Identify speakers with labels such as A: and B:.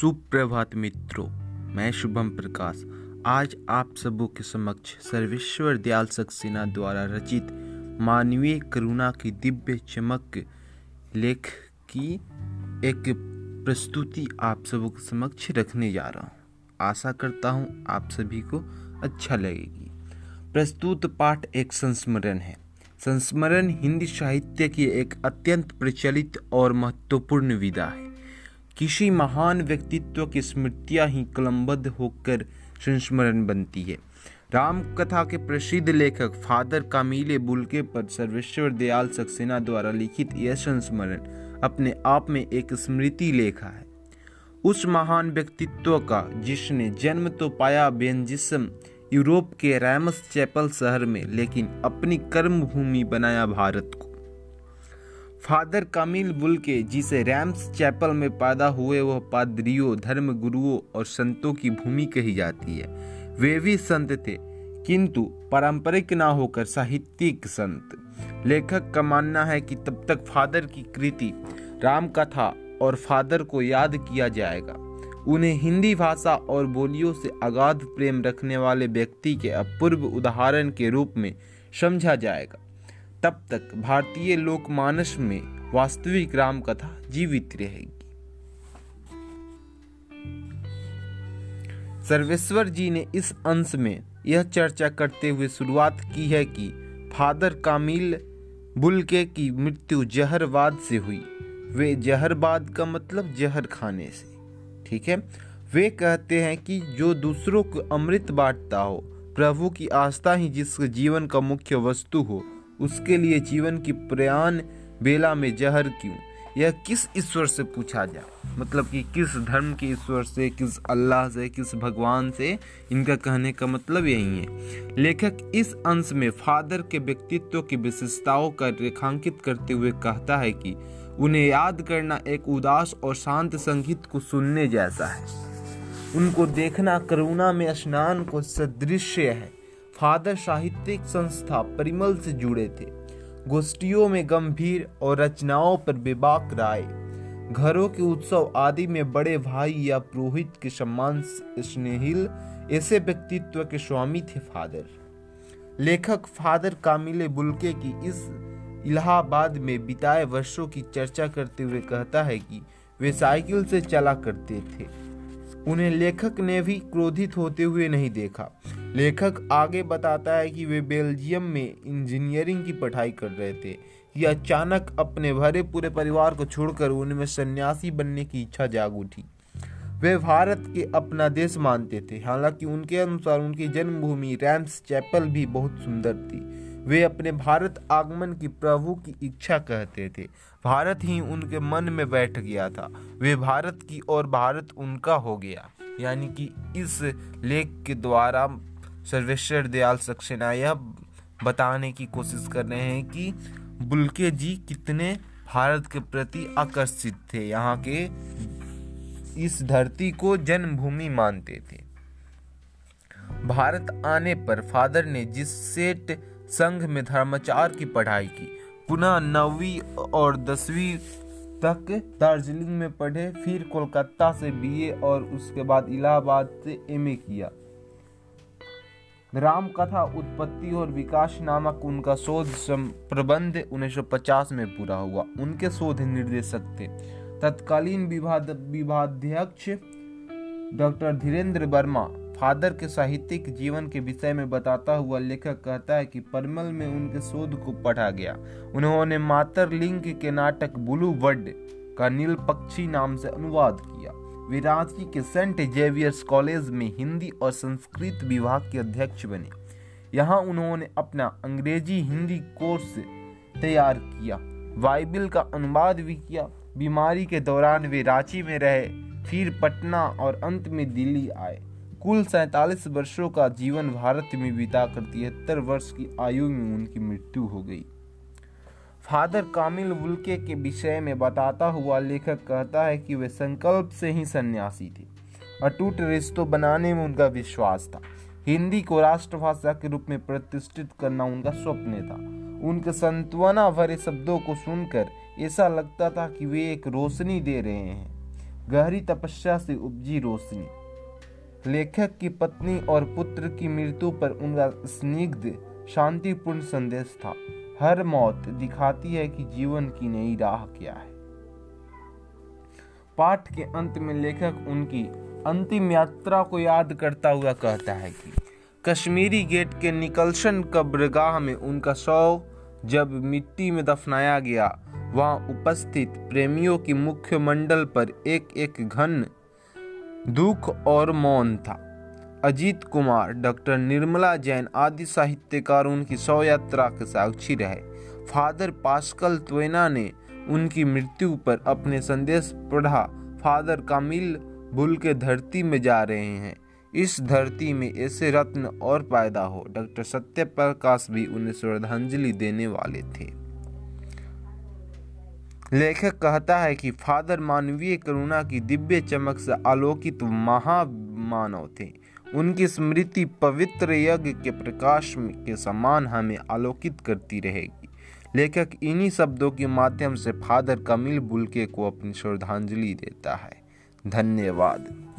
A: सुप्रभात मित्रों, मैं शुभम प्रकाश। आज आप सबों के समक्ष सर्वेश्वर दयाल सक्सेना द्वारा रचित मानवीय करुणा की दिव्य चमक लेख की एक प्रस्तुति आप सबों के समक्ष रखने जा रहा हूँ। आशा करता हूँ आप सभी को अच्छा लगेगी। प्रस्तुत पाठ एक संस्मरण है। संस्मरण हिंदी साहित्य की एक अत्यंत प्रचलित और महत्वपूर्ण विधा है। किसी महान व्यक्तित्व की स्मृतियाँ ही कलमबद्ध होकर संस्मरण बनती है। राम कथा के प्रसिद्ध लेखक फादर कामिले बुलके पर सर्वेश्वर दयाल सक्सेना द्वारा लिखित यह संस्मरण अपने आप में एक स्मृति लेखा है। उस महान व्यक्तित्व का जिसने जन्म तो पाया बेंजिसम यूरोप के रैमस चैपल शहर में, लेकिन अपनी कर्म भूमि बनाया भारत को। फादर कामिल बुल्के, जिसे रैम्स चैपल में पैदा हुए वह पादरियों धर्म गुरुओं और संतों की भूमि कही जाती है। वे भी संत थे, किंतु पारंपरिक ना होकर साहित्यिक संत। लेखक का मानना है कि तब तक फादर की कृति राम कथा और फादर को याद किया जाएगा। उन्हें हिंदी भाषा और बोलियों से अगाध प्रेम रखने वाले व्यक्ति के अपूर्व उदाहरण के रूप में समझा जाएगा। तब तक भारतीय लोकमानस में वास्तविक राम कथा जीवित रहेगी। सर्वेश्वर जी ने इस अंश में यह चर्चा करते हुए शुरुआत की है कि फादर कामिल बुलके की मृत्यु जहरवाद से हुई। वे जहरवाद का मतलब जहर खाने से, ठीक है? वे कहते हैं कि जो दूसरों को अमृत बांटता हो, प्रभु की आस्था ही जिसके जीवन का मुख्य वस्तु हो उसके लिए जीवन की प्रयाण बेला में जहर क्यों? यह किस ईश्वर से पूछा जाए? मतलब कि किस धर्म के ईश्वर से, किस अल्लाह से, किस भगवान से? इनका कहने का मतलब यही है। लेखक इस अंश में फादर के व्यक्तित्व की विशेषताओं का रेखांकित करते हुए कहता है कि उन्हें याद करना एक उदास और शांत संगीत को सुनने जैसा है। उनको देखना करुणा में स्नान को सदृश्य है। फादर साहित्यिक संस्था परिमल से जुड़े थे। गोष्ठियों में गंभीर और रचनाओं पर बेबाक राय। घरों के उत्सव आदि में बड़े भाई या पुरोहित के सम्मान स्नेहिल ऐसे व्यक्तित्व के स्वामी थे फादर। लेखक फादर कामिले बुलके की इस इलाहाबाद में बिताए वर्षों की चर्चा करते हुए कहता है कि वे साइकिल से चला करते थे। उन्हें लेखक ने भी क्रोधित होते हुए नहीं देखा। लेखक आगे बताता है कि वे बेल्जियम में इंजीनियरिंग की पढ़ाई कर रहे थे। कि अचानक अपने भरे पूरे परिवार को छोड़कर उनमें सन्यासी बनने की इच्छा जाग उठी। वे भारत के अपना देश मानते थे। हालाँकि उनके अनुसार उनकी जन्मभूमि रैम्स चैपल भी बहुत सुंदर थी। वे अपने भारत आगमन की प्रभु की इच्छा कहते थे। भारत ही उनके मन में बैठ गया था। वे भारत की और भारत उनका हो गया। यानी कि इस लेख के द्वारा सर्वेश्वर दयाल सक्सेना यह बताने की कोशिश कर रहे हैं कि बुल्के जी कितने भारत के प्रति आकर्षित थे। यहाँ के इस धरती को जन्मभूमि मानते थे। भारत आने पर फादर ने जिस सेठ संघ में धर्माचार की पढ़ाई की। पुनः नौवीं और दसवीं तक दार्जिलिंग में पढ़े, फिर कोलकाता से बीए और उसके बाद इलाहाबाद से एमए किया। राम कथा उत्पत्ति और विकास नामक उनका शोध प्रबंध 1950 में पूरा हुआ। उनके शोध निर्देशक थे। तत्कालीन विभाध्यक्ष डॉक्टर धीरेन्द्र वर्मा। फादर के साहित्यिक जीवन के विषय में बताता हुआ लेखक कहता है कि परमल में उनके शोध को पढ़ा गया। उन्होंने मातरलिंग के नाटक बुलू वर्ड का नील पक्षी नाम से अनुवाद किया। वे रांची के सेंट जेवियर्स कॉलेज में हिंदी और संस्कृत विभाग के अध्यक्ष बने। यहाँ उन्होंने अपना अंग्रेज़ी हिंदी कोर्स तैयार किया। बाइबिल का अनुवाद भी किया। बीमारी के दौरान वे रांची में रहे, फिर पटना और अंत में दिल्ली आए। कुल सैतालीस वर्षों का जीवन भारत में बिताकर तिहत्तर वर्ष की आयु में उनकी मृत्यु हो गई। फादर कामिल वुल्के के विषय में बताता हुआ लेखक कहता है कि वे संकल्प से ही सन्यासी थे। अटूट रिश्तों बनाने में उनका विश्वास था। हिंदी को राष्ट्रभाषा के रूप में प्रतिष्ठित करना उनका स्वप्न था। उनके संतवना भरे शब्दों को सुनकर ऐसा लगता था कि वे एक रोशनी दे रहे हैं। गहरी तपस्या से उपजी रोशनी। लेखक की पत्नी और पुत्र की मृत्यु पर उनका स्निग्ध, शांतिपूर्ण संदेश था। हर मौत दिखाती है कि जीवन की नई राह क्या है। पाठ के अंत में लेखक उनकी अंतिम यात्रा को याद करता हुआ कहता है कि, कश्मीरी गेट के निकलशन कब्रगाह में उनका शव जब मिट्टी में दफनाया गया, वहाँ उपस्थित प्रेमियों की मुख्य मंडल पर एक एक घन दुख और मौन था। अजीत कुमार, डॉक्टर निर्मला जैन आदि साहित्यकार उनकी शव यात्रा के साक्षी रहे। फादर पास्कल त्वेना ने उनकी मृत्यु पर अपने संदेश पढ़ा, फादर कामिल बुल के धरती में जा रहे हैं। इस धरती में ऐसे रत्न और पैदा हो। डॉक्टर सत्य प्रकाश भी उन्हें श्रद्धांजलि देने वाले थे। लेखक कहता है कि फादर मानवीय करुणा की दिव्य चमक से आलोकित महामानव थे। उनकी स्मृति पवित्र यज्ञ के प्रकाश के समान हमें आलोकित करती रहेगी। लेखक इन्हीं शब्दों के माध्यम से फादर कमिल बुलके को अपनी श्रद्धांजलि देता है। धन्यवाद।